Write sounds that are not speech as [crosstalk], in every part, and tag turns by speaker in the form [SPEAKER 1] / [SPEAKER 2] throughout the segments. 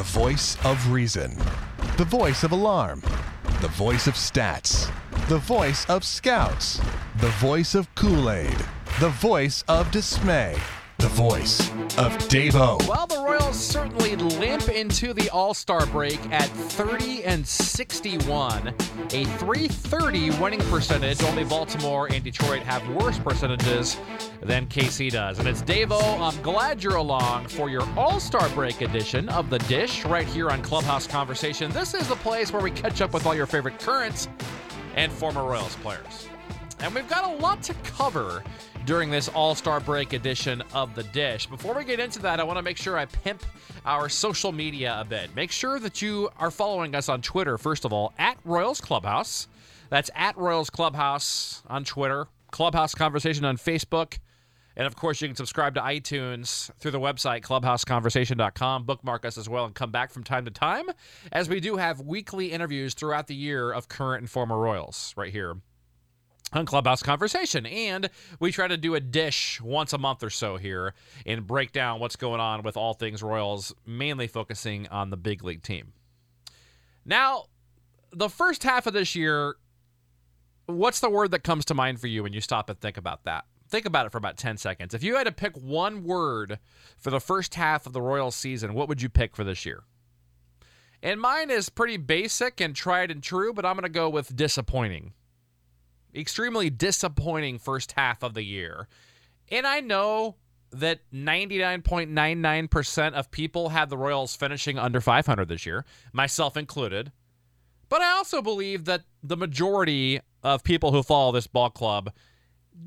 [SPEAKER 1] The voice of reason. The voice of alarm. The voice of stats. The voice of scouts. The voice of Kool Aid. The voice of dismay. The voice of Davo.
[SPEAKER 2] Well, certainly limp into the All Star break at 30 and 61, a 330 winning percentage. Only Baltimore and Detroit have worse percentages than KC does. And it's Davo. I'm glad you're along for your All Star break edition of The Dish right here on Clubhouse Conversation. This is the place where we catch up with all your favorite current and former Royals players. And we've got a lot to cover during this All Star Break edition of The Dish. Before we get into that, I want to make sure I pimp our social media a bit. Make sure that you are following us on Twitter, first of all, at Royals Clubhouse. That's at Royals Clubhouse on Twitter, Clubhouse Conversation on Facebook. And of course, you can subscribe to iTunes through the website, clubhouseconversation.com. Bookmark us as well and come back from time to time, as we do have weekly interviews throughout the year of current and former Royals right here on Clubhouse Conversation. And we try to do a dish once a month or so here and break down what's going on with all things Royals, mainly focusing on the big league team. Now, the first half of this year, what's the word that comes to mind for you when you stop and think about that? Think about it for about 10 seconds. If you had to pick one word for the first half of the Royals season, what would you pick for this year? And mine is pretty basic and tried and true, but I'm going to go with disappointing extremely disappointing first half of the year. And I know that 99.99% of people had the Royals finishing under 500 this year, myself included. But I also believe that the majority of people who follow this ball club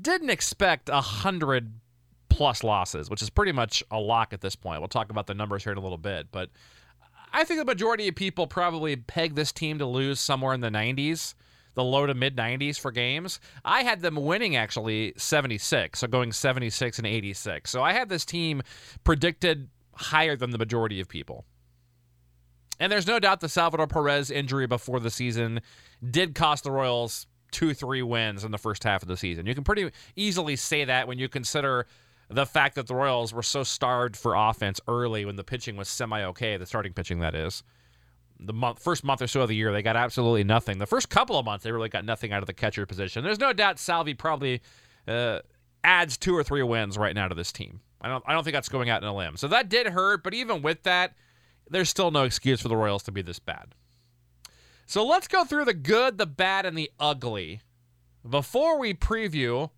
[SPEAKER 2] didn't expect 100 plus losses, which is pretty much a lock at this point. We'll talk about the numbers here in a little bit, but I think the majority of people probably peg this team to lose somewhere in the 90s the low to mid 90s for games. I had them winning actually 76, so going 76 and 86. So I had this team predicted higher than the majority of people. And there's no doubt the Salvador Perez injury before the season did cost the Royals two, three wins in the first half of the season. You can pretty easily say that when you consider the fact that the Royals were so starved for offense early when the pitching was semi okay, the starting pitching, that is the month, first month or so of the year, they got absolutely nothing. The first couple of months, they really got nothing out of the catcher position. There's no doubt Salvi probably uh, adds two or three wins right now to this team. I don't, I don't think that's going out in a limb. So that did hurt, but even with that, there's still no excuse for the Royals to be this bad. So let's go through the good, the bad, and the ugly before we preview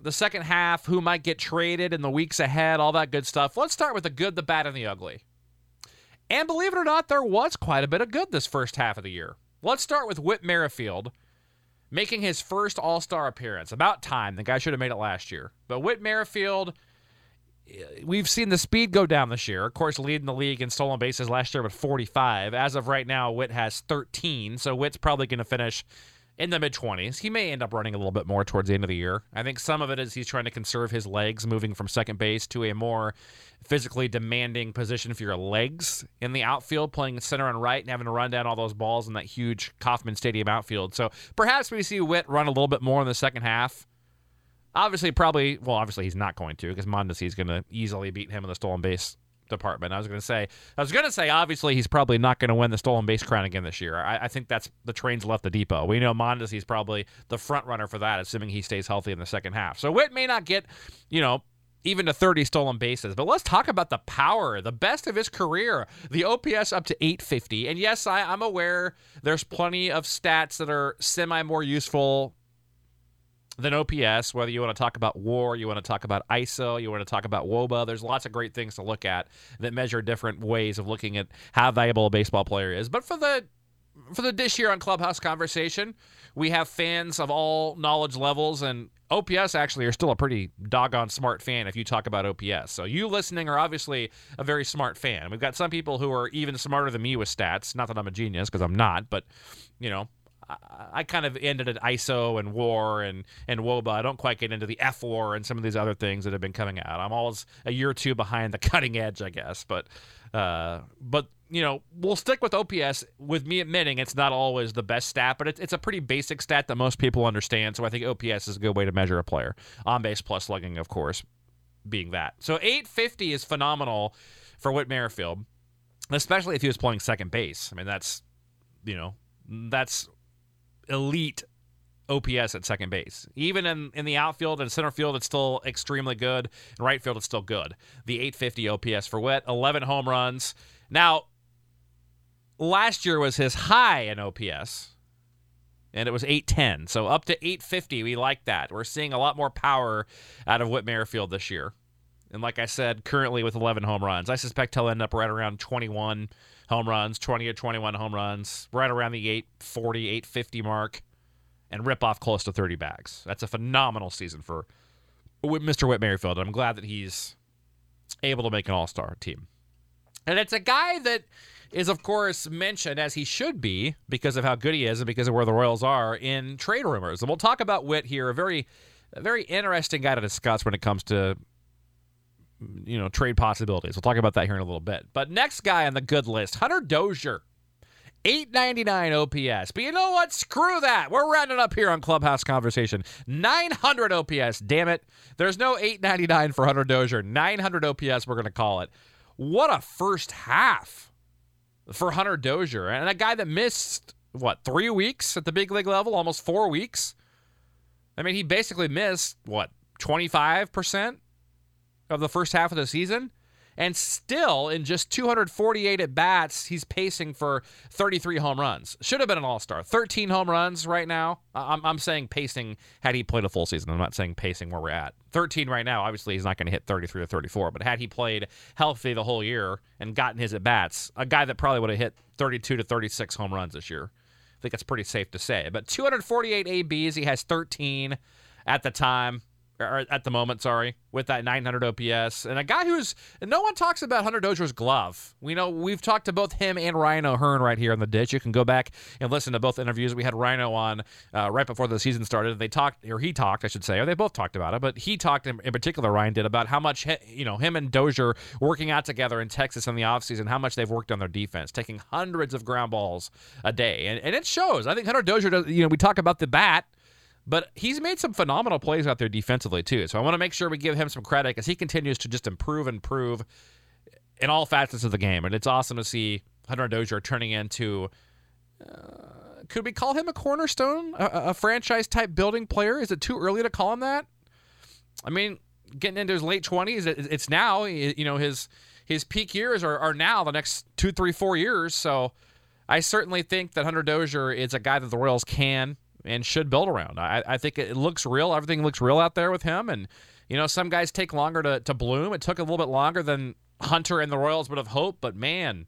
[SPEAKER 2] the second half, who might get traded in the weeks ahead, all that good stuff. Let's start with the good, the bad, and the ugly. And believe it or not, there was quite a bit of good this first half of the year. Let's start with Whit Merrifield making his first All Star appearance. About time. The guy should have made it last year. But Whit Merrifield, eh, we've seen the speed go down this year. Of course, leading the league in stolen bases last year with 45. As of right now, Whit has 13. So Whit's probably going to finish in the mid 20s. He may end up running a little bit more towards the end of the year. I think some of it is he's trying to conserve his legs, moving from second base to a more physically demanding position for your legs in the outfield, playing center and right and having to run down all those balls in that huge Kauffman Stadium outfield. So perhaps we see Whit run a little bit more in the second half. Obviously, probably, well, obviously he's not going to because Mondesi is going to easily beat him in the stolen base department. I was going to say, I was going to say, obviously, he's probably not going to win the stolen base crown again this year. I, I, think that's the train's left the depot. We know Mondesi's probably the front runner for that, assuming he stays healthy in the second half. So Whit may not get, you know, even to 30 stolen bases. But let's talk about the power, the best of his career, the OPS up to 850. And yes, I, I'm aware there's plenty of stats that are semi more useful than OPS, whether you want to talk about WAR, you want to talk about ISO, you want to talk about WOBA. There's lots of great things to look at that measure different ways of looking at how valuable a baseball player is. But for the for the dish here on Clubhouse Conversation, we have fans of all knowledge levels, and OPS actually are still a pretty doggone smart fan if you talk about OPS. So you listening are obviously a very smart fan. We've got some people who are even smarter than me with stats. Not that I'm a genius, because I'm not, but you know, I kind of ended at ISO and WAR and and WOBA. I don't quite get into the F war and some of these other things that have been coming out. I'm always a year or two behind the [laughs] cutting edge, I guess. But uh, but you know, we'll stick with OPS. With me admitting it's not always the best stat, but it's it's a pretty basic stat that most people understand. So I think OPS is a good way to measure a player. On base plus slugging, of course, being that. So 850 is phenomenal for Whit Merrifield. especially if he was playing second base. I mean, that's you know that's elite OPS at second base. Even in, in the outfield and center field, it's still extremely good. In right field, it's still good. The 850 OPS for Whit, 11 home runs. Now, last year was his high in OPS, and it was 810. So up to 850, we like that. We're seeing a lot more power out of Whit Merrifield this year. And like I said, currently with 11 home runs, I suspect he'll end up right around 21 home runs, 20 or 21 home runs, right around the 840, 850 mark, and rip off close to 30 bags. That's a phenomenal season for Mr. Whit Merrifield. I'm glad that he's able to make an all star team. And it's a guy that is, of course, mentioned as he should be because of how good he is and because of where the Royals are in trade rumors. And we'll talk about Whit here, a very, a very interesting guy to discuss when it comes to you know, trade possibilities. We'll talk about that here in a little bit. But next guy on the good list, Hunter Dozier. 899 OPS. But you know what? Screw that. We're rounding up here on Clubhouse Conversation. 900 OPS. Damn it. There's no 899 for Hunter Dozier. 900 OPS, we're going to call it. What a first half for Hunter Dozier. And a guy that missed, what, three weeks at the big league level? Almost four weeks? I mean, he basically missed, what, 25%? Of the first half of the season. And still, in just 248 at bats, he's pacing for 33 home runs. Should have been an all star. 13 home runs right now. I'm, I'm saying pacing had he played a full season. I'm not saying pacing where we're at. 13 right now. Obviously, he's not going to hit 33 or 34. But had he played healthy the whole year and gotten his at bats, a guy that probably would have hit 32 to 36 home runs this year. I think that's pretty safe to say. But 248 ABs. He has 13 at the time or at the moment, sorry, with that 900 OPS, and a guy who's no one talks about Hunter Dozier's glove. We know we've talked to both him and Ryan O'Hearn right here in the ditch. You can go back and listen to both interviews. We had Rhino on uh, right before the season started. They talked, or he talked, I should say, or they both talked about it, but he talked in, in particular. Ryan did about how much you know him and Dozier working out together in Texas in the offseason, how much they've worked on their defense, taking hundreds of ground balls a day, and, and it shows. I think Hunter Dozier, does, you know, we talk about the bat but he's made some phenomenal plays out there defensively, too. So I want to make sure we give him some credit as he continues to just improve and improve in all facets of the game. And it's awesome to see Hunter Dozier turning into. Uh, could we call him a cornerstone, a, a franchise type building player? Is it too early to call him that? I mean, getting into his late twenties, it's now. You know, his his peak years are, are now the next two, three, four years. So I certainly think that Hunter Dozier is a guy that the Royals can and should build around. I, I think it looks real. Everything looks real out there with him. And, you know, some guys take longer to, to bloom. It took a little bit longer than Hunter and the Royals would have hoped, but man,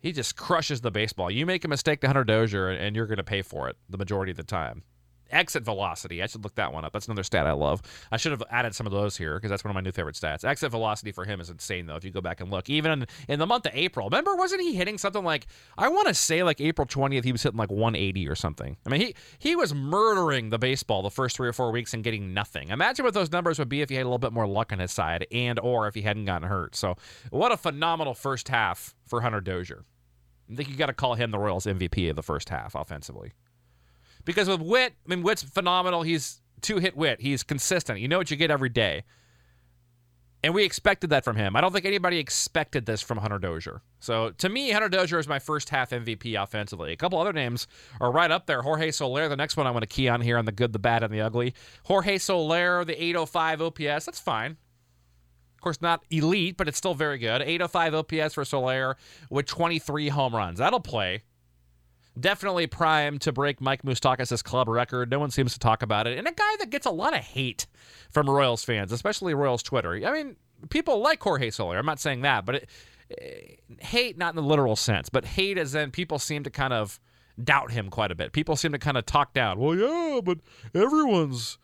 [SPEAKER 2] he just crushes the baseball. You make a mistake to Hunter Dozier, and you're going to pay for it the majority of the time exit velocity. I should look that one up. That's another stat I love. I should have added some of those here because that's one of my new favorite stats. Exit velocity for him is insane though. If you go back and look, even in, in the month of April, remember wasn't he hitting something like I want to say like April 20th he was hitting like 180 or something. I mean he he was murdering the baseball the first three or four weeks and getting nothing. Imagine what those numbers would be if he had a little bit more luck on his side and or if he hadn't gotten hurt. So what a phenomenal first half for Hunter Dozier. I think you got to call him the Royals MVP of the first half offensively. Because with Whit, I mean, Whit's phenomenal. He's two hit Whit. He's consistent. You know what you get every day. And we expected that from him. I don't think anybody expected this from Hunter Dozier. So to me, Hunter Dozier is my first half MVP offensively. A couple other names are right up there. Jorge Soler, the next one I want to key on here on the good, the bad, and the ugly. Jorge Soler, the 805 OPS. That's fine. Of course, not elite, but it's still very good. 805 OPS for Soler with 23 home runs. That'll play definitely primed to break Mike Moustakas' club record. No one seems to talk about it. And a guy that gets a lot of hate from Royals fans, especially Royals Twitter. I mean, people like Jorge Soler. I'm not saying that, but it, eh, hate not in the literal sense, but hate as in people seem to kind of doubt him quite a bit. People seem to kind of talk down. Well, yeah, but everyone's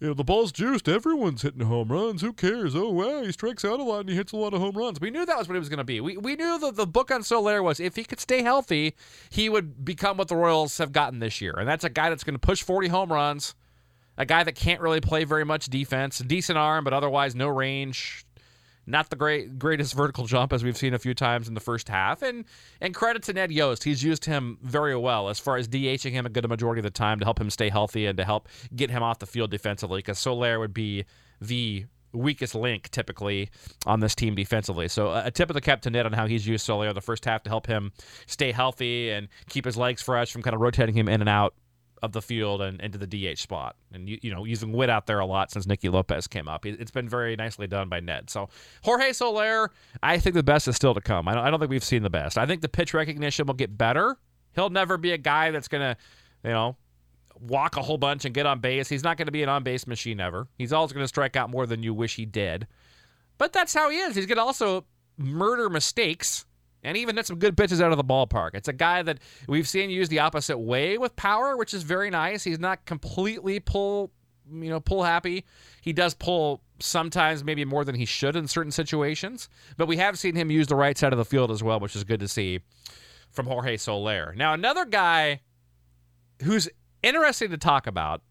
[SPEAKER 2] you know, the ball's juiced. Everyone's hitting home runs. Who cares? Oh, wow, he strikes out a lot and he hits a lot of home runs. We knew that was what he was going to be. We, we knew that the book on Soler was if he could stay healthy, he would become what the Royals have gotten this year. And that's a guy that's going to push 40 home runs, a guy that can't really play very much defense, decent arm, but otherwise no range, not the great greatest vertical jump as we've seen a few times in the first half. And and credit to Ned Yost, he's used him very well as far as DHing him a good majority of the time to help him stay healthy and to help get him off the field defensively. Because Soler would be the weakest link typically on this team defensively. So a tip of the cap to Ned on how he's used Soler the first half to help him stay healthy and keep his legs fresh from kind of rotating him in and out of the field and into the DH spot. And you, you know using Whit out there a lot since Nicky Lopez came up. It's been very nicely done by Ned. So Jorge Soler, I think the best is still to come. I don't, I don't think we've seen the best. I think the pitch recognition will get better. He'll never be a guy that's gonna, you know, walk a whole bunch and get on base. He's not going to be an on base machine ever. He's always going to strike out more than you wish he did. But that's how he is. He's going to also murder mistakes and even hit some good pitches out of the ballpark. It's a guy that we've seen use the opposite way with power, which is very nice. He's not completely pull, you know, pull happy. He does pull sometimes maybe more than he should in certain situations, but we have seen him use the right side of the field as well, which is good to see from Jorge Soler. Now, another guy who's interesting to talk about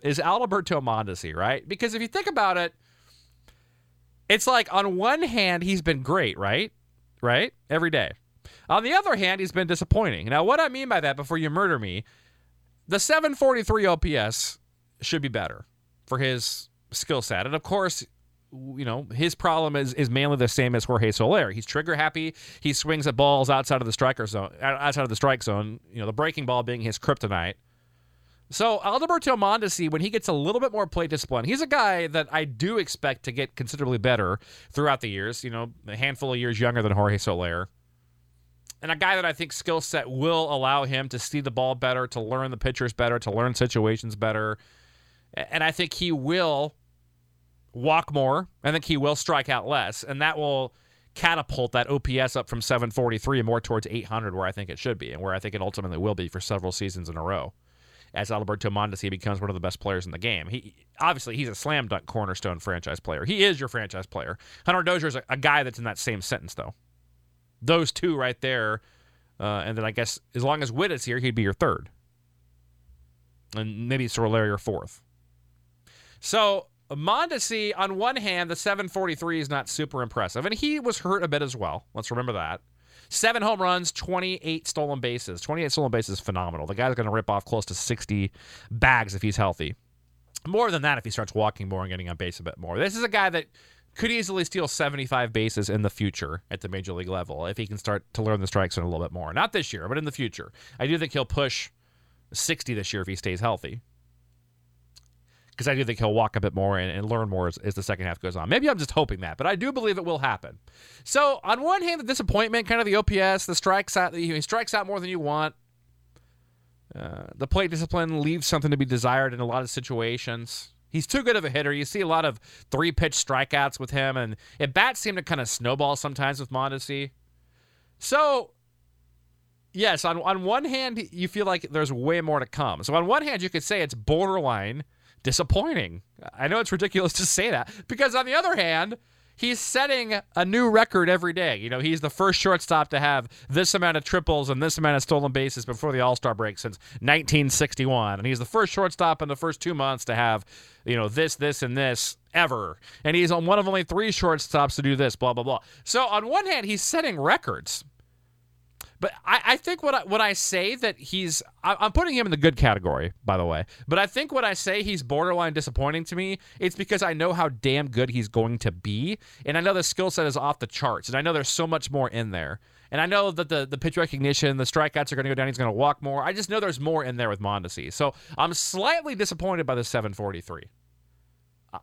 [SPEAKER 2] is Alberto Mondesi, right? Because if you think about it, it's like on one hand he's been great, right? Right? Every day. On the other hand, he's been disappointing. Now, what I mean by that, before you murder me, the 743 OPS should be better for his skill set. And of course, you know, his problem is is mainly the same as Jorge Soler. He's trigger happy. He swings at balls outside of the striker zone, outside of the strike zone. You know, the breaking ball being his kryptonite. So Alberto Mondesi, when he gets a little bit more plate discipline, he's a guy that I do expect to get considerably better throughout the years. You know, a handful of years younger than Jorge Soler. And a guy that I think skill set will allow him to see the ball better, to learn the pitchers better, to learn situations better. And I think he will walk more. I think he will strike out less. And that will catapult that OPS up from 743 more towards 800, where I think it should be, and where I think it ultimately will be for several seasons in a row as Alberto Mondesi becomes one of the best players in the game. He obviously he's a slam dunk cornerstone franchise player. He is your franchise player. Hunter Dozier is a, a guy that's in that same sentence though. Those two right there, uh, and then I guess as long as Whit is here, he'd be your third, and maybe Soler your fourth. So Mondesi, on one hand, the 743 is not super impressive, and he was hurt a bit as well. Let's remember that. Seven home runs, 28 stolen bases. 28 stolen bases is phenomenal. The guy's going to rip off close to 60 bags if he's healthy. More than that if he starts walking more and getting on base a bit more. This is a guy that could easily steal 75 bases in the future at the major league level if he can start to learn the strike zone a little bit more. Not this year, but in the future. I do think he'll push 60 this year if he stays healthy because I do think he'll walk a bit more and, and learn more as, as, the second half goes on. Maybe I'm just hoping that, but I do believe it will happen. So on one hand, the disappointment, kind of the OPS, the strikes out, he strikes out more than you want. Uh, the plate discipline leaves something to be desired in a lot of situations. He's too good of a hitter. You see a lot of three pitch strikeouts with him, and at bats seem to kind of snowball sometimes with Mondesi. So yes, on on one hand, you feel like there's way more to come. So on one hand, you could say it's borderline disappointing. I know it's ridiculous to say that because on the other hand, he's setting a new record every day. You know, he's the first shortstop to have this amount of triples and this amount of stolen bases before the All Star break since 1961. And he's the first shortstop in the first two months to have, you know, this, this, and this ever. And he's on one of only three shortstops to do this, blah, blah, blah. So on one hand, he's setting records. But I, I think what I, what I say that he's I, I'm putting him in the good category, by the way. But I think when I say he's borderline disappointing to me, it's because I know how damn good he's going to be, and I know the skill set is off the charts, and I know there's so much more in there. And I know that the, the pitch recognition, the strikeouts are going to go down. He's going to walk more. I just know there's more in there with Mondesi. So I'm slightly disappointed by the 743.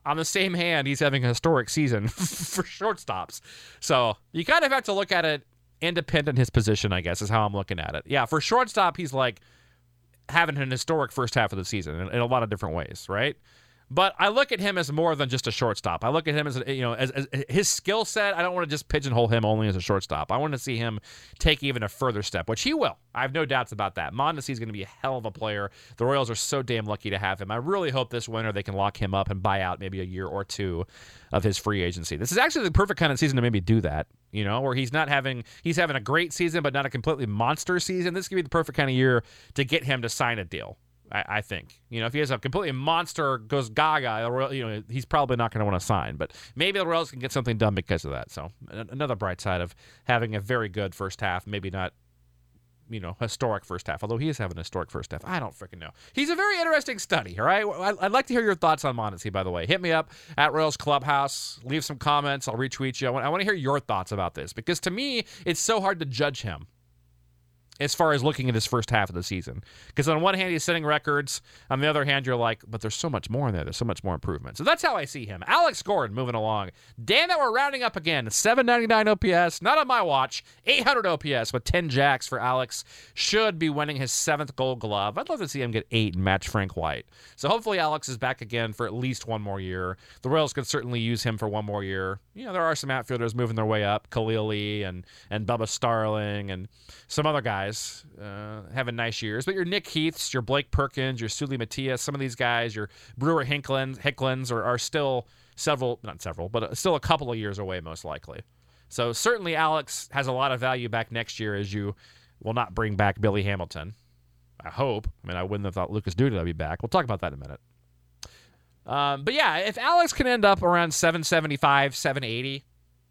[SPEAKER 2] On the same hand, he's having a historic season [laughs] for shortstops. So you kind of have to look at it independent his position, I guess, is how I'm looking at it. Yeah, for shortstop, he's like having an historic first half of the season in, in a lot of different ways, right? But I look at him as more than just a shortstop. I look at him as you know, as, as his skill set. I don't want to just pigeonhole him only as a shortstop. I want to see him take even a further step, which he will. I have no doubts about that. Mondesi is going to be a hell of a player. The Royals are so damn lucky to have him. I really hope this winter they can lock him up and buy out maybe a year or two of his free agency. This is actually the perfect kind of season to maybe do that. You know, where he's not having he's having a great season, but not a completely monster season. This could be the perfect kind of year to get him to sign a deal. I, I, think. You know, if he has a completely monster goes gaga, you know, he's probably not going to want to sign. But maybe the Royals can get something done because of that. So another bright side of having a very good first half, maybe not you know, historic first half, although he is having a historic first half. I don't freaking know. He's a very interesting study, all right? I'd like to hear your thoughts on Mondesi, by the way. Hit me up at Royals Clubhouse. Leave some comments. I'll retweet you. I want to hear your thoughts about this because to me, it's so hard to judge him as far as looking at his first half of the season. Because on one hand, he's setting records. On the other hand, you're like, but there's so much more in there. There's so much more improvement. So that's how I see him. Alex Gordon moving along. Damn it, we're rounding up again. 799 OPS, not on my watch. 800 OPS with 10 jacks for Alex. Should be winning his seventh gold glove. I'd love to see him get eight and match Frank White. So hopefully Alex is back again for at least one more year. The Royals could certainly use him for one more year. You know, there are some outfielders moving their way up. Khalil Lee and, and Bubba Starling and some other guys. Uh, having nice years. But your Nick Heaths, your Blake Perkins, your Seuly Matias, some of these guys, your Brewer Hinklins, Hicklens are, are still several, not several, but still a couple of years away, most likely. So certainly Alex has a lot of value back next year as you will not bring back Billy Hamilton. I hope. I mean, I wouldn't have thought Lucas Duda would be back. We'll talk about that in a minute. Um, but yeah, if Alex can end up around 775, 780,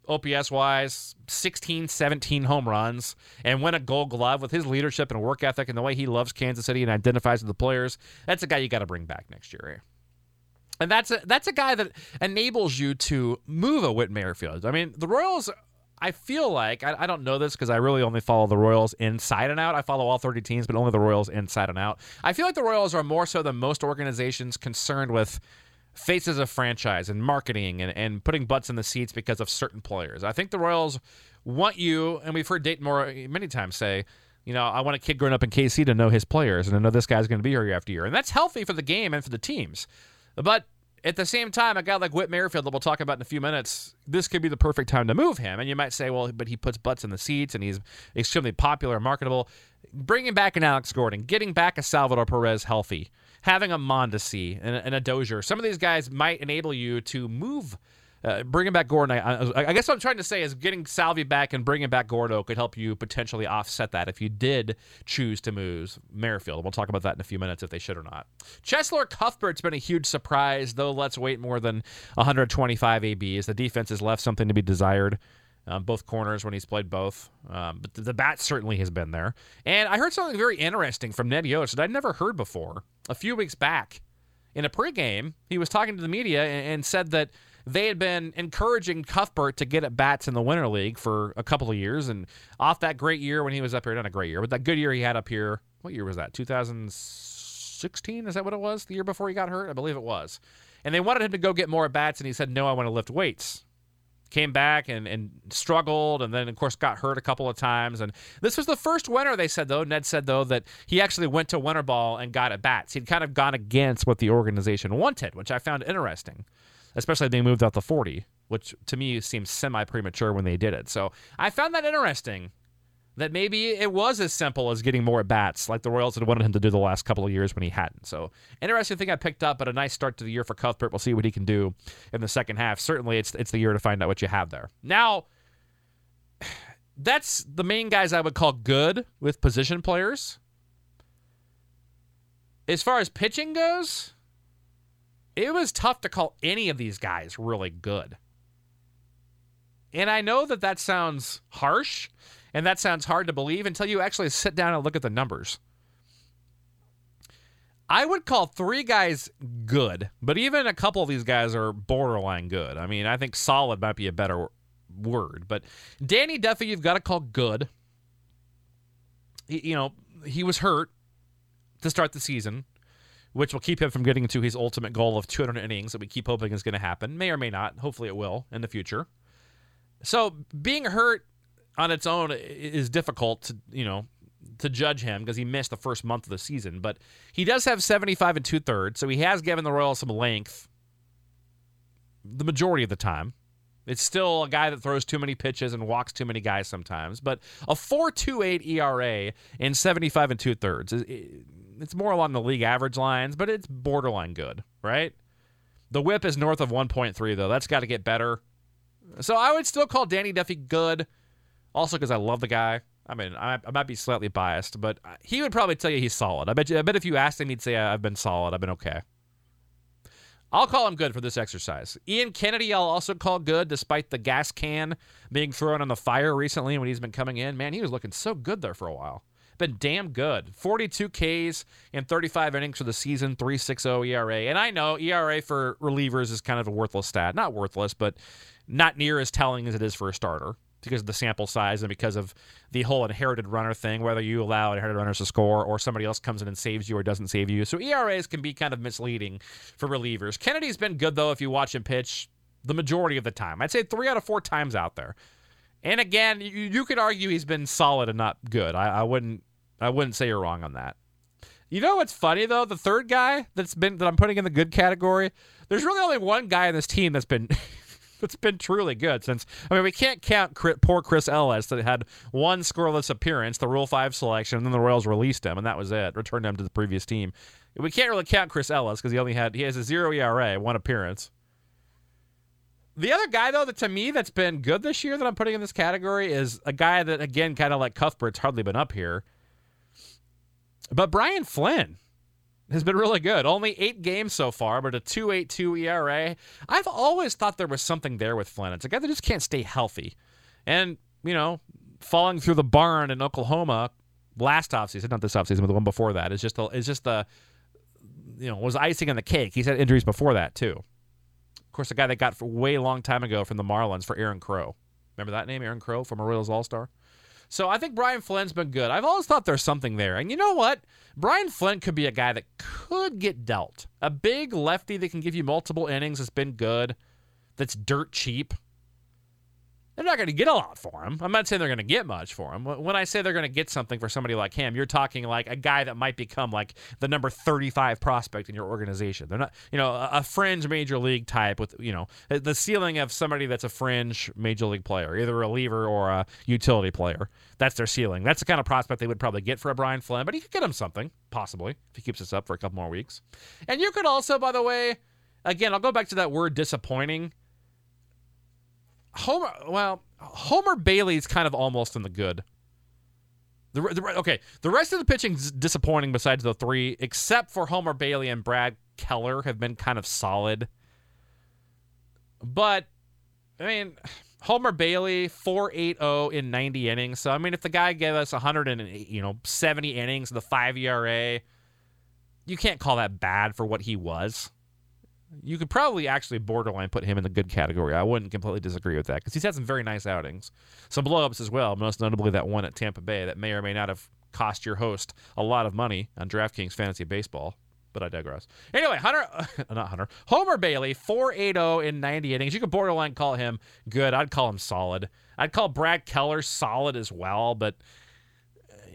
[SPEAKER 2] OPS wise, 16, 17 home runs, and win a gold glove with his leadership and work ethic and the way he loves Kansas City and identifies with the players, that's a guy you got to bring back next year. Eh? And that's a that's a guy that enables you to move a Whit Merrifield. I mean, the Royals I feel like I, I don't know this because I really only follow the Royals inside and out. I follow all 30 teams, but only the Royals inside and out. I feel like the Royals are more so than most organizations concerned with faces of franchise and marketing and, and putting butts in the seats because of certain players. I think the Royals want you, and we've heard Dayton Moore many times say, you know, I want a kid growing up in KC to know his players and to know this guy's going to be here year after year. And that's healthy for the game and for the teams. But at the same time, a guy like Whit Merrifield that we'll talk about in a few minutes, this could be the perfect time to move him. And you might say, well, but he puts butts in the seats and he's extremely popular and marketable. Bringing back an Alex Gordon, getting back a Salvador Perez healthy, having a Mondesi and, and a Dozier, some of these guys might enable you to move uh, bringing back Gordon, I, I, guess what I'm trying to say is getting Salvi back and bringing back Gordo could help you potentially offset that if you did choose to move Merrifield. We'll talk about that in a few minutes if they should or not. Cheslor Cuthbert's been a huge surprise, though let's wait more than 125 ABs. The defense has left something to be desired. Um, both corners when he's played both. Um, but the, the, bat certainly has been there. And I heard something very interesting from Ned Yost that I'd never heard before a few weeks back. In a pregame, he was talking to the media and, and said that they had been encouraging Cuthbert to get at bats in the Winter League for a couple of years. And off that great year when he was up here, not a great year, but that good year he had up here, what year was that? 2016? Is that what it was? The year before he got hurt? I believe it was. And they wanted him to go get more at bats, and he said, No, I want to lift weights came back and, and struggled and then of course got hurt a couple of times. And this was the first winter they said though. Ned said though that he actually went to winter ball and got at bats. He'd kind of gone against what the organization wanted which i found interesting especially being moved out the 40, which to me seems semi premature when they did it. So I found that interesting that maybe it was as simple as getting more at bats, like the Royals had wanted him to do the last couple of years when he hadn't. So interesting thing I picked up, but a nice start to the year for Cuthbert. We'll see what he can do in the second half. Certainly, it's it's the year to find out what you have there. Now, [sighs] that's the main guys I would call good with position players. As far as pitching goes, it was tough to call any of these guys really good. And I know that that sounds harsh and that sounds hard to believe until you actually sit down and look at the numbers. I would call three guys good, but even a couple of these guys are borderline good. I mean, I think solid might be a better word, but Danny Duffy, you've got to call good. You know, he was hurt to start the season which will keep him from getting to his ultimate goal of 200 innings that we keep hoping is going to happen. May or may not. Hopefully, it will in the future. So, being hurt on its own is difficult to, you know, to judge him because he missed the first month of the season. But he does have 75 and two thirds, so he has given the Royals some length the majority of the time. It's still a guy that throws too many pitches and walks too many guys sometimes, but a 4.28 ERA in 75 and two thirds it's more along the league average lines, but it's borderline good, right? The whip is north of 1.3 though. That's got to get better. So I would still call Danny Duffy good, also because I love the guy. I mean, I, I, might be slightly biased, but uh, he would probably tell you he's solid. I bet you. I bet if you asked him, he'd say I've been solid. I've been okay. I'll call him good for this exercise. Ian Kennedy, I'll also call good, despite the gas can being thrown on the fire recently when he's been coming in. Man, he was looking so good there for a while. Been damn good. 42 Ks in 35 innings for the season, 3.60 ERA. And I know ERA for relievers is kind of a worthless stat. Not worthless, but not near as telling as it is for a starter because of the sample size and because of the whole inherited runner thing, whether you allow inherited runners to score or somebody else comes in and saves you or doesn't save you. So ERAs can be kind of misleading for relievers. Kennedy's been good, though, if you watch him pitch the majority of the time. I'd say three out of four times out there. And again, you, you could argue he's been solid and not good. I, I wouldn't I wouldn't say you're wrong on that. You know what's funny though? The third guy that's been that I'm putting in the good category. There's really only one guy in this team that's been [laughs] that's been truly good since. I mean, we can't count poor Chris Ellis that had one scoreless appearance, the Rule Five selection, and then the Royals released him, and that was it. Returned him to the previous team. We can't really count Chris Ellis because he only had he has a zero ERA, one appearance. The other guy, though, that to me that's been good this year that I'm putting in this category is a guy that, again, kind of like Cuthbert's hardly been up here. But Brian Flynn has been really good. Only eight games so far, but a 2.82 ERA. I've always thought there was something there with Flynn. It's a guy that just can't stay healthy. And, you know, falling through the barn in Oklahoma last offseason, not this offseason, but the one before that, is just the, is just the, you know, was icing on the cake. He's had injuries before that, too. Of course, a guy that got for way long time ago from the Marlins for Aaron Crow. Remember that name, Aaron Crow from a Royals All Star? So I think Brian Flynn's been good. I've always thought there's something there. And you know what? Brian Flynn could be a guy that could get dealt. A big lefty that can give you multiple innings has been good, that's dirt cheap. They're not going to get a lot for him. I'm not saying they're going to get much for him. When I say they're going to get something for somebody like him, you're talking like a guy that might become like the number 35 prospect in your organization. They're not, you know, a fringe major league type with, you know, the ceiling of somebody that's a fringe major league player, either a reliever or a utility player. That's their ceiling. That's the kind of prospect they would probably get for a Brian Flynn, but he could get him something, possibly, if he keeps this up for a couple more weeks. And you could also, by the way, again, I'll go back to that word disappointing. Homer, well, Homer Bailey's kind of almost in the good. The, the, okay, the rest of the pitching's disappointing besides the three, except for Homer Bailey and Brad Keller have been kind of solid. But I mean, Homer Bailey 4.80 in 90 innings. So I mean, if the guy gave us 100 and you know 70 innings, the five ERA, you can't call that bad for what he was you could probably actually borderline put him in the good category. I wouldn't completely disagree with that because he's had some very nice outings, some blowups as well. Most notably that one at Tampa Bay that may or may not have cost your host a lot of money on DraftKings Fantasy Baseball. But I digress. Anyway, Hunter, [laughs] not Hunter, Homer Bailey, 4.80 in 90 innings. You could borderline call him good. I'd call him solid. I'd call Brad Keller solid as well, but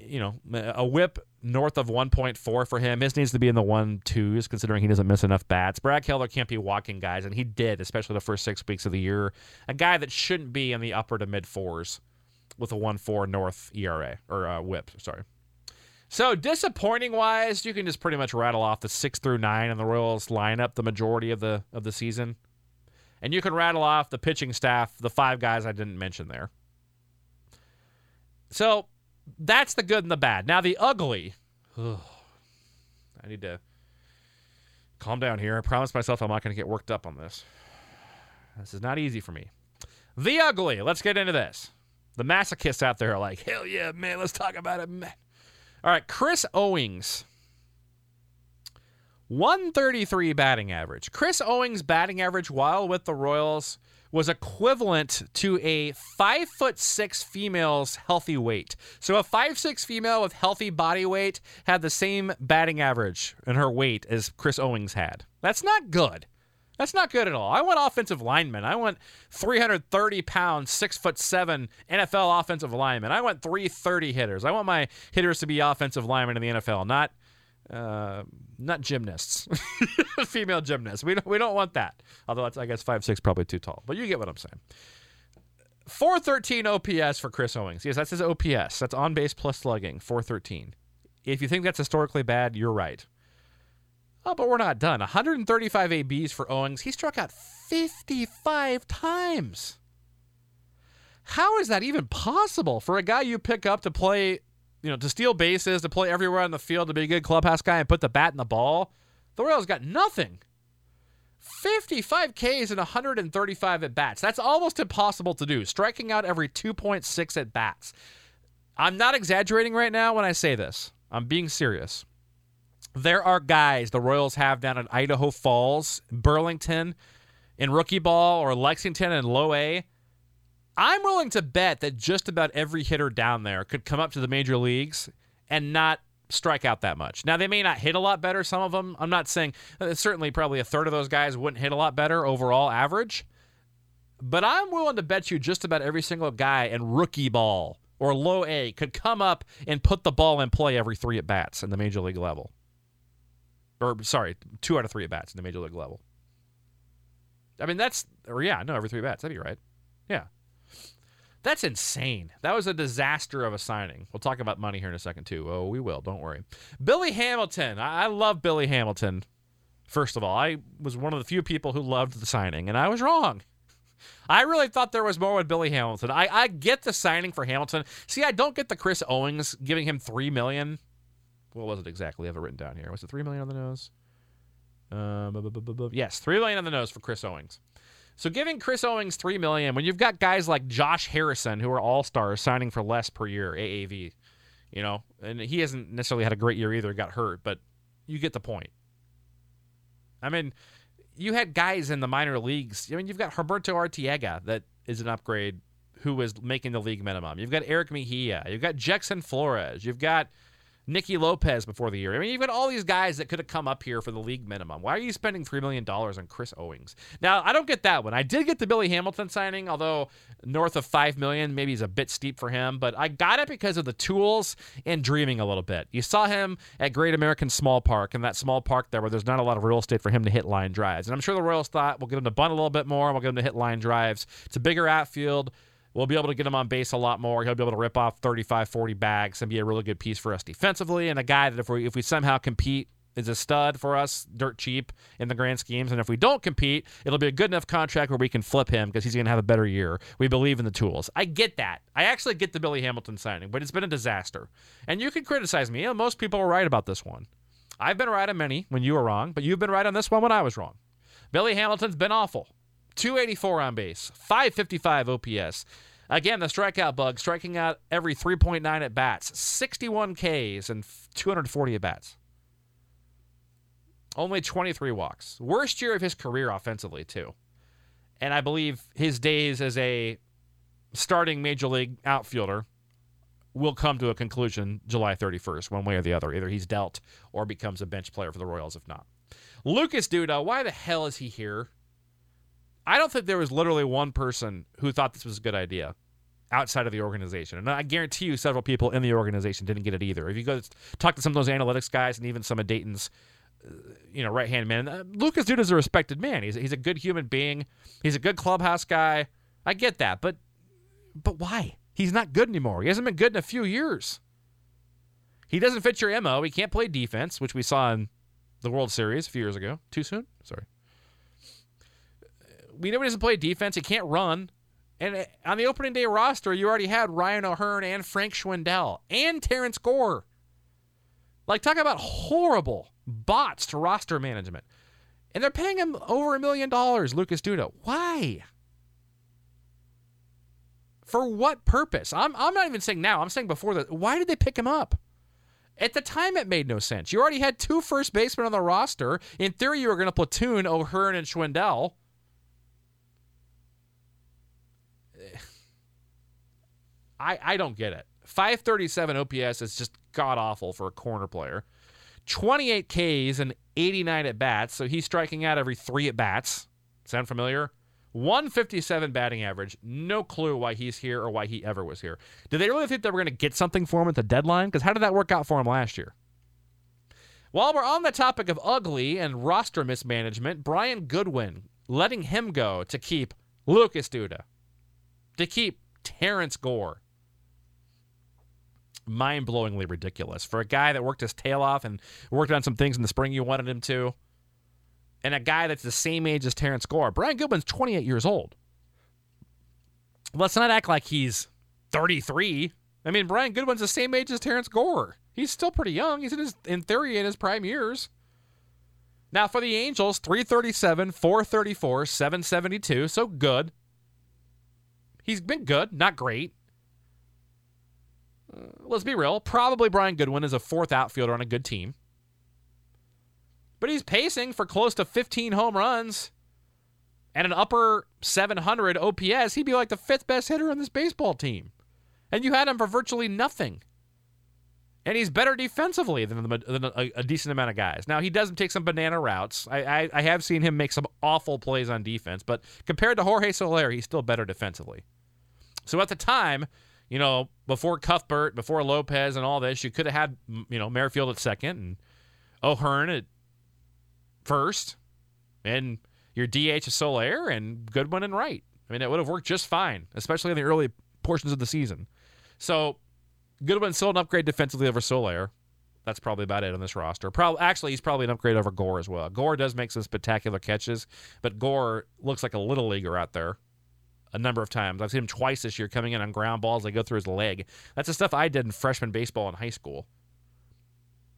[SPEAKER 2] you know, a whip north of 1.4 for him. His needs to be in the one twos, considering he doesn't miss enough bats. Brad Keller can't be walking guys, and he did, especially the first six weeks of the year. A guy that shouldn't be in the upper to mid fours with a 1 4 north ERA, or uh, whip, sorry. So, disappointing wise, you can just pretty much rattle off the six through nine in the Royals lineup the majority of the of the season. And you can rattle off the pitching staff, the five guys I didn't mention there. So, that's the good and the bad. Now the ugly. Ugh, I need to calm down here. I promise myself I'm not going to get worked up on this. This is not easy for me. The ugly. Let's get into this. The masochists out there are like, hell yeah, man. Let's talk about it, man. All right, Chris Owings. 133 batting average. Chris Owings' batting average while with the Royals was equivalent to a five foot six female's healthy weight. So a five six female with healthy body weight had the same batting average in her weight as Chris Owings had. That's not good. That's not good at all. I want offensive linemen. I want 330 pounds, six foot seven NFL offensive linemen. I want 330 hitters. I want my hitters to be offensive linemen in the NFL, not uh, not gymnasts, [laughs] female gymnasts. We don't we don't want that. Although that's I guess five six probably too tall. But you get what I'm saying. 413 OPS for Chris Owings. Yes, that's his OPS. That's on base plus slugging. 413. If you think that's historically bad, you're right. Oh, but we're not done. 135 ABs for Owings. He struck out 55 times. How is that even possible for a guy you pick up to play you know, to steal bases, to play everywhere on the field, to be a good clubhouse guy and put the bat in the ball. The Royals got nothing. 55 Ks and 135 at bats. That's almost impossible to do. Striking out every 2.6 at bats. I'm not exaggerating right now when I say this. I'm being serious. There are guys the Royals have down at Idaho Falls, Burlington, in rookie ball, or Lexington and low A. I'm willing to bet that just about every hitter down there could come up to the major leagues and not strike out that much. Now, they may not hit a lot better, some of them. I'm not saying, uh, certainly, probably a third of those guys wouldn't hit a lot better overall average. But I'm willing to bet you just about every single guy in rookie ball or low A could come up and put the ball in play every three at bats in the major league level. Or, sorry, two out of three at bats in the major league level. I mean, that's, or yeah, no, every three bats. That'd be right. Yeah. That's insane. That was a disaster of a signing. We'll talk about money here in a second, too. Oh, we will. Don't worry. Billy Hamilton. I, I love Billy Hamilton. First of all, I was one of the few people who loved the signing, and I was wrong. I really thought there was more with Billy Hamilton. I, I get the signing for Hamilton. See, I don't get the Chris Owings giving him three million. What was it exactly? I have it written down here. Was it three million on the nose? Um, yes, three million on the nose for Chris Owings. So giving Chris Owings three million when you've got guys like Josh Harrison who are all stars signing for less per year AAV, you know, and he hasn't necessarily had a great year either, got hurt, but you get the point. I mean, you had guys in the minor leagues. I mean, you've got Humberto Arteaga that is an upgrade who is making the league minimum. You've got Erick Mejia. You've got Jecksson Flores. You've got Nicky Lopez before the year. I mean, you've got all these guys that could have come up here for the league minimum. Why are you spending $3 million on Chris Owings? Now, I don't get that one. I did get the Billy Hamilton signing, although north of 5 million maybe is a bit steep for him, but I got it because of the tools and dreaming a little bit. You saw him at Great American Small Park, and that small park there where there's not a lot of real estate for him to hit line drives. And I'm sure the Royals thought we'll get him to bunt a little bit more, we'll get him to hit line drives. It's a bigger outfield. We'll be able to get him on base a lot more. He'll be able to rip off 35, 40 bags and be a really good piece for us defensively. And a guy that if we if we somehow compete is a stud for us, dirt cheap in the grand schemes. And if we don't compete, it'll be a good enough contract where we can flip him because he's going to have a better year. We believe in the tools. I get that. I actually get the Billy Hamilton signing, but it's been a disaster. And you can criticize me. You know, most people are right about this one. I've been right on many when you were wrong, but you've been right on this one when I was wrong. Billy Hamilton's been awful. 284 on base, 555 OPS. Again, the strikeout bug, striking out every 3.9 at bats, 61 Ks and 240 at bats. Only 23 walks. Worst year of his career offensively, too. And I believe his days as a starting major league outfielder will come to a conclusion July 31st, one way or the other. Either he's dealt or becomes a bench player for the Royals, if not. Lucas Duda, why the hell is he here? I don't think there was literally one person who thought this was a good idea outside of the organization. And I guarantee you several people in the organization didn't get it either. If you go talk to some of those analytics guys and even some of Dayton's uh, you know, right hand man. Uh, Lucas Duda is a respected man. He's he's a good human being. He's a good clubhouse guy. I get that, but but why? He's not good anymore. He hasn't been good in a few years. He doesn't fit your mo. He can't play defense, which we saw in the World Series a few years ago. Too soon? Sorry. We know he doesn't play defense. He can't run. And uh, on the opening day roster, you already had Ryan O'Hearn and Frank Schwindel and Terrence Gore. Like, talk about horrible bots to roster management. And they're paying him over a million dollars, Lucas Duda. Why? For what purpose? I'm, I'm not even saying now. I'm saying before that. Why did they pick him up? At the time, it made no sense. You already had two first basemen on the roster. In theory, you were going to platoon O'Hearn and Schwindel. I, I don't get it. 537 OPS is just god awful for a corner player. 28 Ks and 89 at bats, so he's striking out every three at bats. Sound familiar? 157 batting average. No clue why he's here or why he ever was here. Did they really think they were going to get something for him at the deadline? Because how did that work out for him last year? While we're on the topic of ugly and roster mismanagement, Brian Goodwin letting him go to keep Lucas Duda, to keep Terrence Gore, mind blowingly ridiculous for a guy that worked his tail off and worked on some things in the spring you wanted him to, and a guy that's the same age as Terrence Gore. Brian Goodwin's 28 years old. Let's not act like he's 33. I mean, Brian Goodwin's the same age as Terrence Gore. He's still pretty young. He's in his, in theory, in his prime years. Now for the Angels, 337, 434, 772. So good. He's been good, not great. Let's be real, probably Brian Goodwin is a fourth outfielder on a good team. But he's pacing for close to 15 home runs and an upper 700 OPS. He'd be like the fifth best hitter on this baseball team. And you had him for virtually nothing. And he's better defensively than, the, than a, a, decent amount of guys. Now, he doesn't take some banana routes. I, I, I have seen him make some awful plays on defense, but compared to Jorge Soler, he's still better defensively. So at the time, you know, before Cuthbert, before Lopez and all this, you could have had, you know, Merrifield at second and O'Hearn at first, and your DH is Soler and Goodwin and Wright. I mean, it would have worked just fine, especially in the early portions of the season. So Goodwin's still an upgrade defensively over Soler. That's probably about it on this roster. Probably, actually, he's probably an upgrade over Gore as well. Gore does make some spectacular catches, but Gore looks like a little leaguer out there a number of times. I've seen him twice this year coming in on ground balls. They go through his leg. That's the stuff I did in freshman baseball in high school.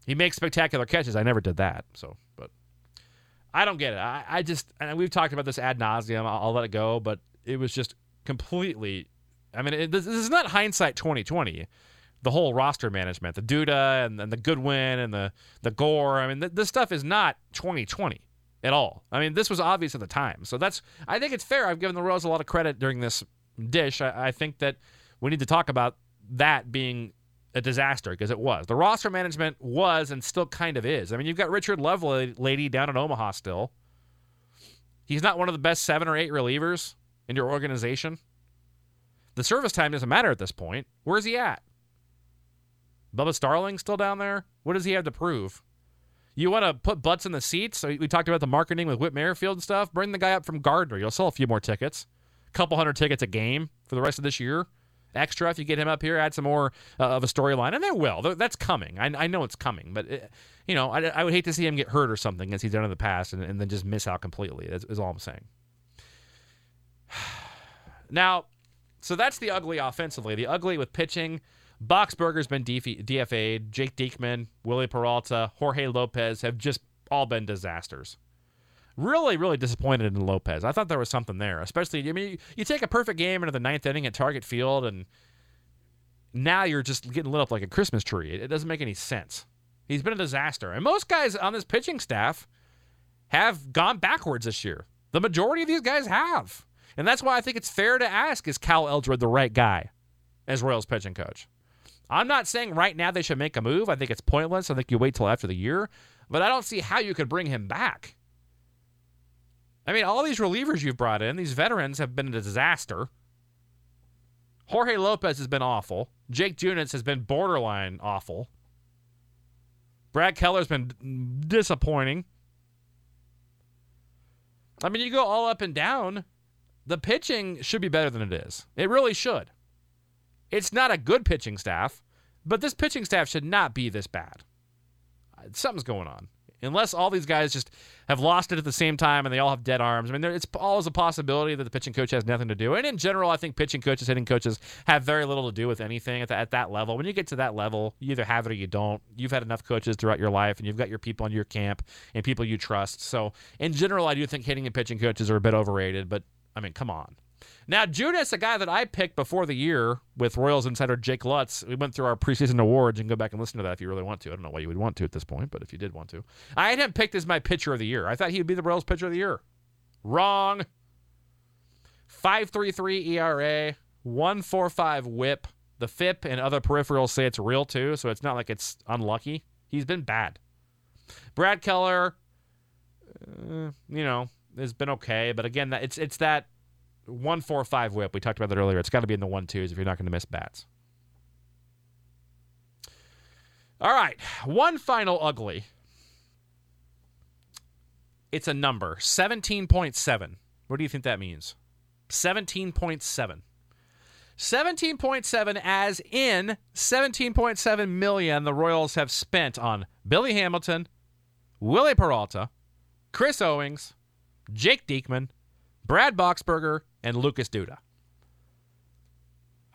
[SPEAKER 2] He makes spectacular catches. I never did that. So, but I don't get it. I, I just, and we've talked about this ad nauseum. I'll, I'll, let it go, but it was just completely. I mean, it, this, this, is not hindsight 2020. The whole roster management, the Duda and, and the Goodwin and the the Gore. I mean, th- this stuff is not 2020 at all. I mean, this was obvious at the time. So that's. I think it's fair. I've given the Royals a lot of credit during this dish. I, I think that we need to talk about that being a disaster because it was. The roster management was and still kind of is. I mean, you've got Richard Lovelady down in Omaha still. He's not one of the best seven or eight relievers in your organization. The service time doesn't matter at this point. Where's he at? Bubba Starling still down there? What does he have to prove? You want to put butts in the seats? So we talked about the marketing with Whit Merrifield and stuff. Bring the guy up from Gardner. You'll sell a few more tickets, a couple hundred tickets a game for the rest of this year extra if you get him up here, add some more uh, of a storyline, and they will. That's coming. I, I know it's coming, but it, you know, I, I, would hate to see him get hurt or something as he's done in the past, and, and then just miss out completely. Is, is all I'm saying. [sighs] now, so that's the ugly offensively. The ugly with pitching. Boxberger's been DFA'd. Jake Diekman, Wily Peralta, Jorge Lopez have just all been disasters really, really disappointed in Lopez. I thought there was something there, especially. I mean, you, take a perfect game into the ninth inning at Target Field, and now you're just getting lit up like a Christmas tree. It, it doesn't make any sense. He's been a disaster, and most guys on this pitching staff have gone backwards this year. The majority of these guys have, and that's why I think it's fair to ask: Is Cal Eldred the right guy as Royals pitching coach? I'm not saying right now they should make a move. I think it's pointless. I think you wait till after the year, but I don't see how you could bring him back. I mean, all these relievers you've brought in, these veterans have been a disaster. Jorge Lopez has been awful. Jake Junis has been borderline awful. Brad Keller's been disappointing. I mean, you go all up and down. The pitching should be better than it is. It really should. It's not a good pitching staff, but this pitching staff should not be this bad. Uh, something's going on unless all these guys just have lost it at the same time and they all have dead arms. I mean, there, it's always a possibility that the pitching coach has nothing to do. And in general, I think pitching coaches, hitting coaches have very little to do with anything at, the, at that level. When you get to that level, you either have it or you don't. You've had enough coaches throughout your life, and you've got your people in your camp and people you trust. So in general, I do think hitting and pitching coaches are a bit overrated. But I mean, come on. Now, Junis, a guy that I picked before the year with Royals insider Jake Lutz, we went through our preseason awards and go back and listen to that if you really want to. I don't know why you would want to at this point, but if you did want to. I had him picked as my pitcher of the year. I thought he would be the Royals pitcher of the year. Wrong. 5.33 ERA, 1.45 WHIP. The FIP and other peripherals say it's real too, so it's not like it's unlucky. He's been bad. Brad Keller, uh, you know, has been okay, but again, that it's it's that one four five whip. We talked about that earlier. It's got to be in the one twos if you're not going to miss bats. All right, one final ugly. It's a number seventeen point seven. What do you think that means? Seventeen point seven. 17.7 as in 17.7 million the Royals have spent on Billy Hamilton, Wily Peralta, Chris Owings, Jake Diekman, Brad Boxberger, and Lucas Duda.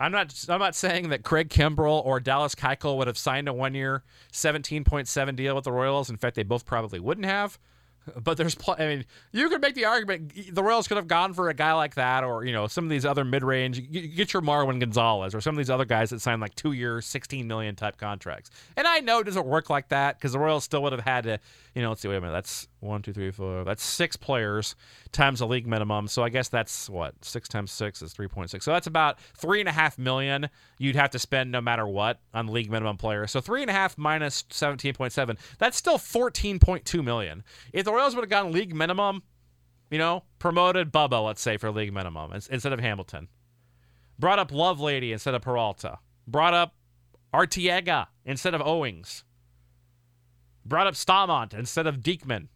[SPEAKER 2] I'm not. I'm not saying that Craig Kimbrel or Dallas Keuchel would have signed a one-year, 17.7 deal with the Royals. In fact, they both probably wouldn't have. But there's, pl- I mean, you could make the argument the Royals could have gone for a guy like that, or you know, some of these other mid-range. Get your Marwin Gonzalez, or some of these other guys that signed like two-year, sixteen million type contracts. And I know it doesn't work like that because the Royals still would have had to, you know, let's see, wait a minute, that's one, two, three, four, that's six players times the league minimum. So I guess that's what six times six is three point six. So that's about three and a half million you'd have to spend no matter what on league minimum players. So three and a half minus seventeen point seven, that's still fourteen point two million. If the Royals would have gotten league minimum, you know, promoted Bubba, let's say, for league minimum instead of Hamilton, brought up Lovelady instead of Peralta, brought up Arteaga instead of Owings, brought up Staumont instead of Diekman,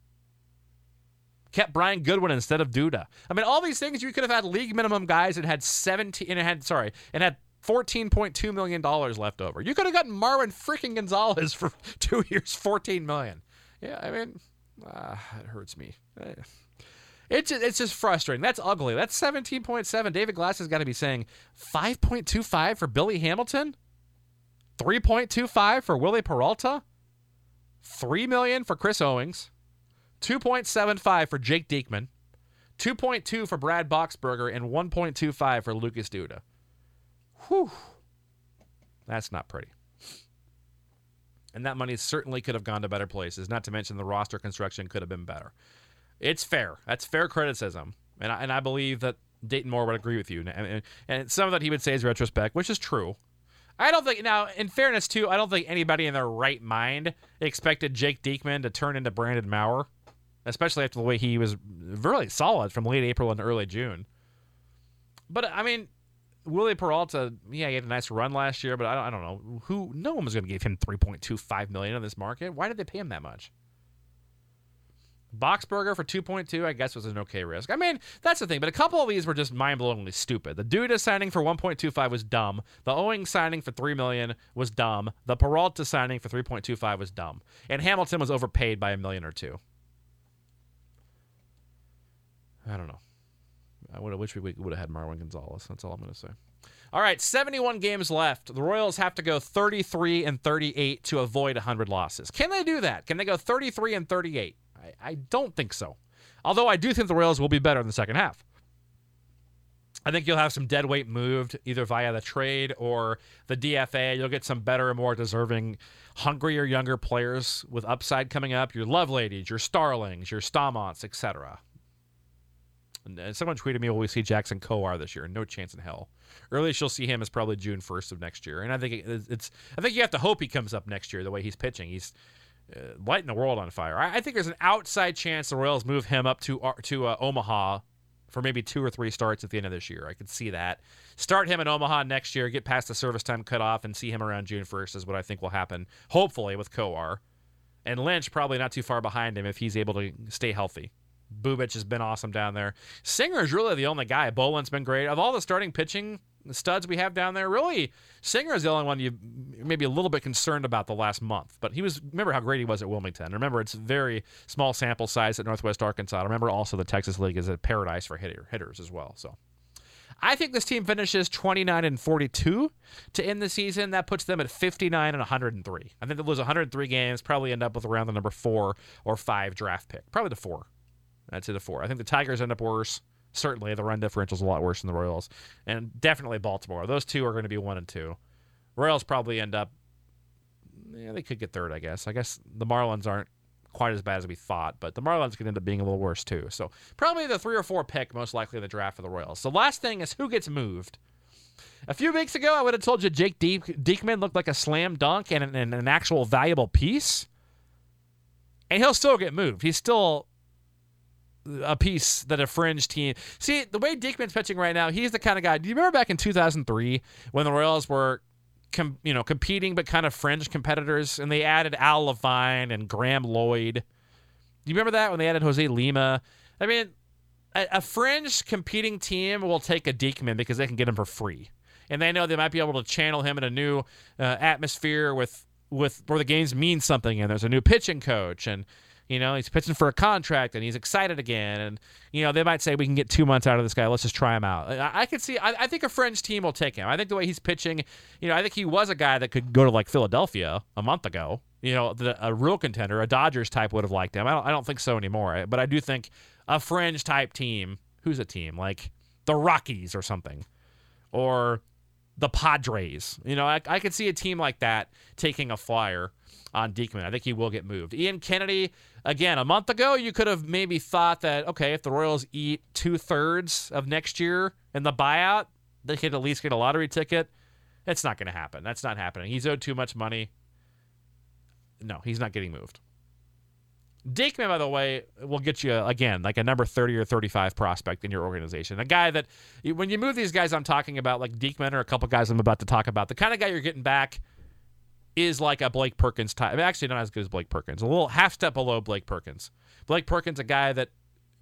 [SPEAKER 2] kept Brian Goodwin instead of Duda. I mean, all these things you could have had league minimum guys and had 17 and had sorry, and had $14.2 million left over. You could have gotten Marwin freaking Gonzalez for [laughs] two years, 14 million. Yeah, I mean, uh, it hurts me. Eh. It's just, it's just frustrating. That's ugly. That's 17.7. David Glass has got to be saying 5.25 for Billy Hamilton, 3.25 for Wily Peralta, 3 million for Chris Owings, 2.75 for Jake Diekman, 2.2 for Brad Boxberger, and 1.25 for Lucas Duda. Whew. That's not pretty. And that money certainly could have gone to better places, not to mention the roster construction could have been better. It's fair. That's fair criticism. And I, and I believe that Dayton Moore would agree with you. And, and some of that he would say is retrospect, which is true. I don't think, now, in fairness, too, I don't think anybody in their right mind expected Jake Diekman to turn into Brandon Maurer, especially after the way he was really solid from late April and early June. But, I mean, Wily Peralta, yeah, he had a nice run last year, but I don't, I don't know who. No one was going to give him three point two five million in this market. Why did they pay him that much? Boxberger for 2.2, I guess, was an okay risk. I mean, that's the thing, but a couple of these were just mind-blowingly stupid. The Duda signing for 1.25 was dumb. The Owing signing for 3 million was dumb. The Peralta signing for 3.25 was dumb. And Hamilton was overpaid by a million or two. I don't know. I would have wished we would have had Marwin Gonzalez. That's all I'm going to say. All right, 71 games left. The Royals have to go 33 and 38 to avoid 100 losses. Can they do that? Can they go 33 and 38? I, I don't think so. Although I do think the Royals will be better in the second half. I think you'll have some dead weight moved either via the trade or the DFA. You'll get some better and more deserving, hungrier younger players with upside coming up. Your Loveladys, your Starlings, your Staumonts, etc. And someone tweeted me, "Will we see Jackson Kowar this year?" No chance in hell. Earliest you'll see him is probably June first of next year, and I think it's. I think you have to hope he comes up next year the way he's pitching. He's uh, lighting the world on fire. I, I, think there's an outside chance the Royals move him up to uh, to uh, Omaha for maybe two or three starts at the end of this year. I could see that. Start him in Omaha next year, get past the service time cutoff, and see him around June 1st is what I think will happen. Hopefully with Kowar, and Lynch probably not too far behind him if he's able to stay healthy. Bubic has been awesome down there. Singer is really the only guy. Boland's been great. Of all the starting pitching studs we have down there, really, Singer is the only one you maybe a little bit concerned about the last month. But he was, remember how great he was at Wilmington. Remember, it's very small sample size at Northwest Arkansas. Remember also the Texas League is a paradise for hitter, hitters as well. So. I think this team finishes 29 and 42 to end the season. That puts them at 59 and 103. I think they'll lose 103 games, probably end up with around the number four or five draft pick. Probably the four. Say the four. I think the Tigers end up worse. Certainly, the run differential is a lot worse than the Royals, and definitely Baltimore. Those two are going to be one and two. Royals probably end up. Yeah, they could get third, I guess. I guess the Marlins aren't quite as bad as we thought, but the Marlins could end up being a little worse too. So probably the three or four pick most likely in the draft for the Royals. The last thing is who gets moved. A few weeks ago, I would have told you Jake De- Diekman looked like a slam dunk and an, and an actual valuable piece, and he'll still get moved. He's still a piece that a fringe team. See, the way Diekman's pitching right now, he's the kind of guy. Do you remember back in 2003 when the Royals were, com, you know, competing but kind of fringe competitors, and they added Al Levine and Graeme Lloyd? Do you remember that when they added Jose Lima? I mean, a, a fringe competing team will take a Diekman because they can get him for free, and they know they might be able to channel him in a new uh, atmosphere with with where the games mean something, and there's a new pitching coach and You know, he's pitching for a contract and he's excited again. And, you know, they might say we can get two months out of this guy. Let's just try him out. I, I could see, I, I, think a fringe team will take him. I think the way he's pitching, you know, I think he was a guy that could go to like Philadelphia a month ago. You know, the, a real contender, a Dodgers type would have liked him. I don't, I don't think so anymore. But I do think a fringe type team, who's a team? Like the Rockies or something. Or the Padres. You know, I, I could see a team like that taking a flyer on Diekman. I think he will get moved. Ian Kennedy, again, a month ago, you could have maybe thought that, okay, if the Royals eat two thirds of next year in the buyout, they could at least get a lottery ticket. It's not going to happen. That's not happening. He's owed too much money. No, he's not getting moved. Diekman, by the way, will get you again like a number 30 or 35 prospect in your organization. A guy that when you move these guys I'm talking about, like Diekman or a couple guys I'm about to talk about, the kind of guy you're getting back is like a Blake Perkins type. I mean, actually, not as good as Blake Perkins. A little half step below Blake Perkins. Blake Perkins, a guy that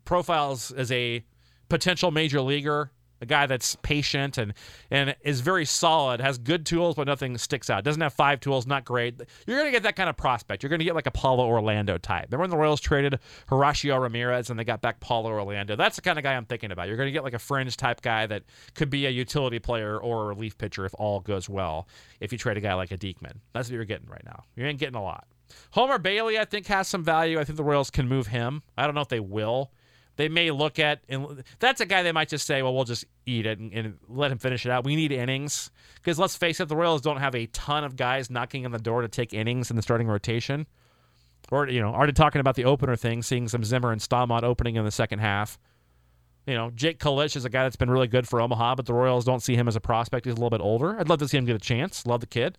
[SPEAKER 2] profiles as a potential major leaguer a guy that's patient and and is very solid, has good tools, but nothing sticks out. Doesn't have five tools, not great. You're to get that kind of prospect. You're to get like a Paulo Orlando type. Remember when the Royals traded Horacio Ramirez and they got back Paulo Orlando? That's the kind of guy I'm thinking about. You're to get like a fringe type guy that could be a utility player or a relief pitcher if all goes well. If you trade a guy like a Diekman, that's what you're getting right now. You ain't getting a lot. Homer Bailey, I think, has some value. I think the Royals can move him. I don't know if they will they may look at and that's a guy they might just say, well, we'll just eat it and, and let him finish it out. We need innings because let's face it, the Royals don't have a ton of guys knocking on the door to take innings in the starting rotation. Or you know, already talking about the opener thing, seeing some Zimmer and Staumont opening in the second half. You know, Jake Kalish is a guy that's been really good for Omaha, but the Royals don't see him as a prospect. He's a little bit older. I'd love to see him get a chance. Love the kid.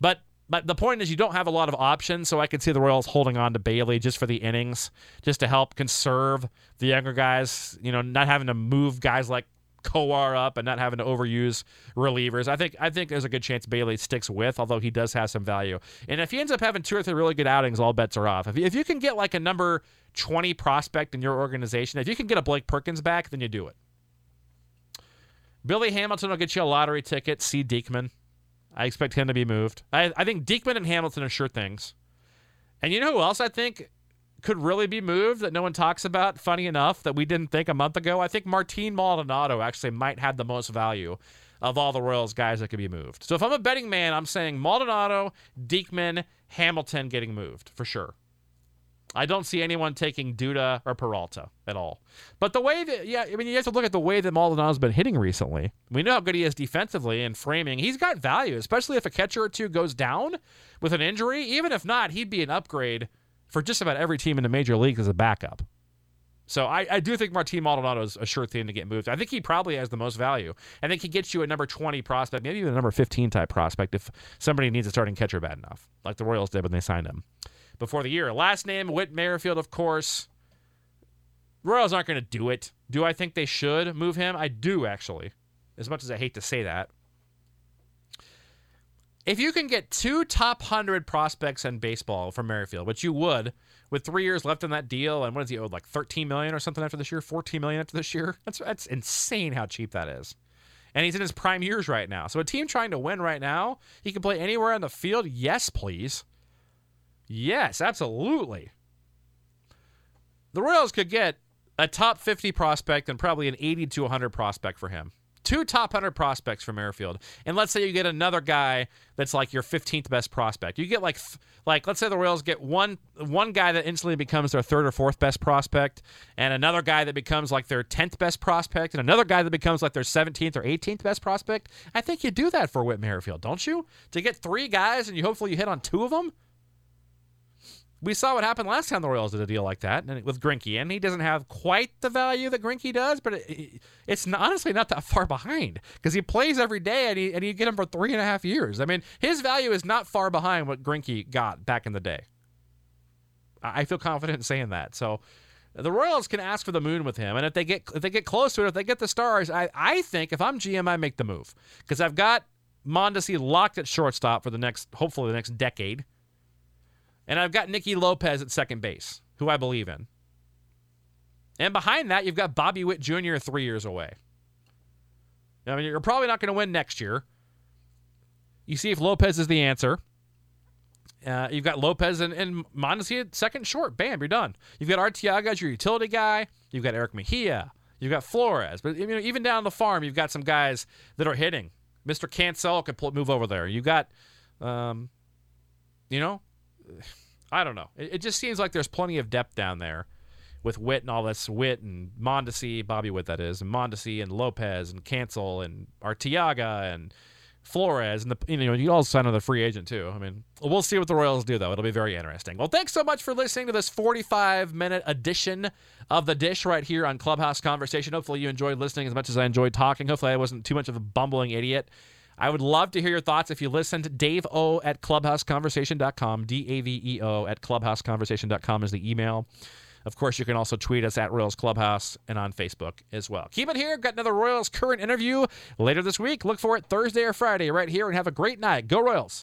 [SPEAKER 2] But but the point is, you don't have a lot of options, so I can see the Royals holding on to Bailey just for the innings, just to help conserve the younger guys. You know, not having to move guys like Kowar up and not having to overuse relievers. I think I think there's a good chance Bailey sticks with, although he does have some value. And if he ends up having two or three really good outings, all bets are off. If if you can get like a number 20 prospect in your organization, if you can get a Blake Perkins back, then you do it. Billy Hamilton will get you a lottery ticket. See Diekman. I expect him to be moved. I, I think Diekman and Hamilton are sure things. And you know who else I think could really be moved that no one talks about? Funny enough, that we didn't think a month ago. I think Martin Maldonado actually might have the most value of all the Royals guys that could be moved. So if I'm a betting man, I'm saying Maldonado, Diekman, Hamilton getting moved for sure. I don't see anyone taking Duda or Peralta at all. But the way that, yeah, I mean, you have to look at the way that Maldonado's been hitting recently. We know how good he is defensively and framing. He's got value, especially if a catcher or two goes down with an injury. Even if not, he'd be an upgrade for just about every team in the major league as a backup. So I, I do think Martin Maldonado is a sure thing to get moved. I think he probably has the most value. I think he gets you a number 20 prospect, maybe even a number 15 type prospect if somebody needs a starting catcher bad enough, like the Royals did when they signed him before the year. Last name, Whit Merrifield, of course. Royals aren't going to do it. Do I think they should move him? I do, actually, as much as I hate to say that. If you can get two top 100 prospects in baseball from Merrifield, which you would with three years left on that deal, and what is he owed, like 13 million or something after this year, 14 million after this year? That's, that's insane how cheap that is. And he's in his prime years right now. So a team trying to win right now, he can play anywhere on the field. Yes, please. Yes, absolutely. The Royals could get a top 50 prospect and probably an 80 to 100 prospect for him. Two top 100 prospects from Merrifield. And let's say you get another guy that's like your 15th best prospect. You get like like let's say the Royals get one one guy that instantly becomes their third or fourth best prospect and another guy that becomes like their 10th best prospect and another guy that becomes like their 17th or 18th best prospect. I think you do that for Whit Merrifield, don't you? To get three guys and you hopefully you hit on two of them? We saw what happened last time the Royals did a deal like that with Greinke, and he doesn't have quite the value that Greinke does, but it, it's not, honestly not that far behind because he plays every day, and, he, and you get him for three and a half years. I mean, his value is not far behind what Greinke got back in the day. I feel confident in saying that. So the Royals can ask for the moon with him, and if they get if they get close to it, if they get the stars, I I think if I'm GM, I make the move because I've got Mondesi locked at shortstop for the next hopefully the next decade. And I've got Nicky Lopez at second base, who I believe in. And behind that, you've got Bobby Witt Jr. three years away. I mean, you're probably not going to win next year. You see if Lopez is the answer. Uh, you've got Lopez and, and Mondesi at second short. Bam, you're done. You've got Arteaga as your utility guy. You've got Erick Mejia. You've got Flores. But you know, even down the farm, you've got some guys that are hitting. Mr. Cancel could pull, move over there. You got, um, you know, [sighs] I don't know. It, it, just seems like there's plenty of depth down there with Witt and all this. Witt and Mondesi, Bobby Witt, that is, and Mondesi and Lopez and Cancel and Arteaga and Flores, and the you know you all sign on the free agent too. I mean, we'll see what the Royals do though. It'll be very interesting. Well, thanks so much for listening to this 45 minute edition of the Dish right here on Clubhouse Conversation. Hopefully you enjoyed listening as much as I enjoyed talking. Hopefully I wasn't too much of a bumbling idiot. I would love to hear your thoughts if you listened. Dave O at clubhouseconversation.com, D A V E O at clubhouseconversation.com is the email. Of course, you can also tweet us at Royals Clubhouse and on Facebook as well. Keep it here. Got another Royals current interview later this week. Look for it Thursday or Friday right here and have a great night. Go Royals.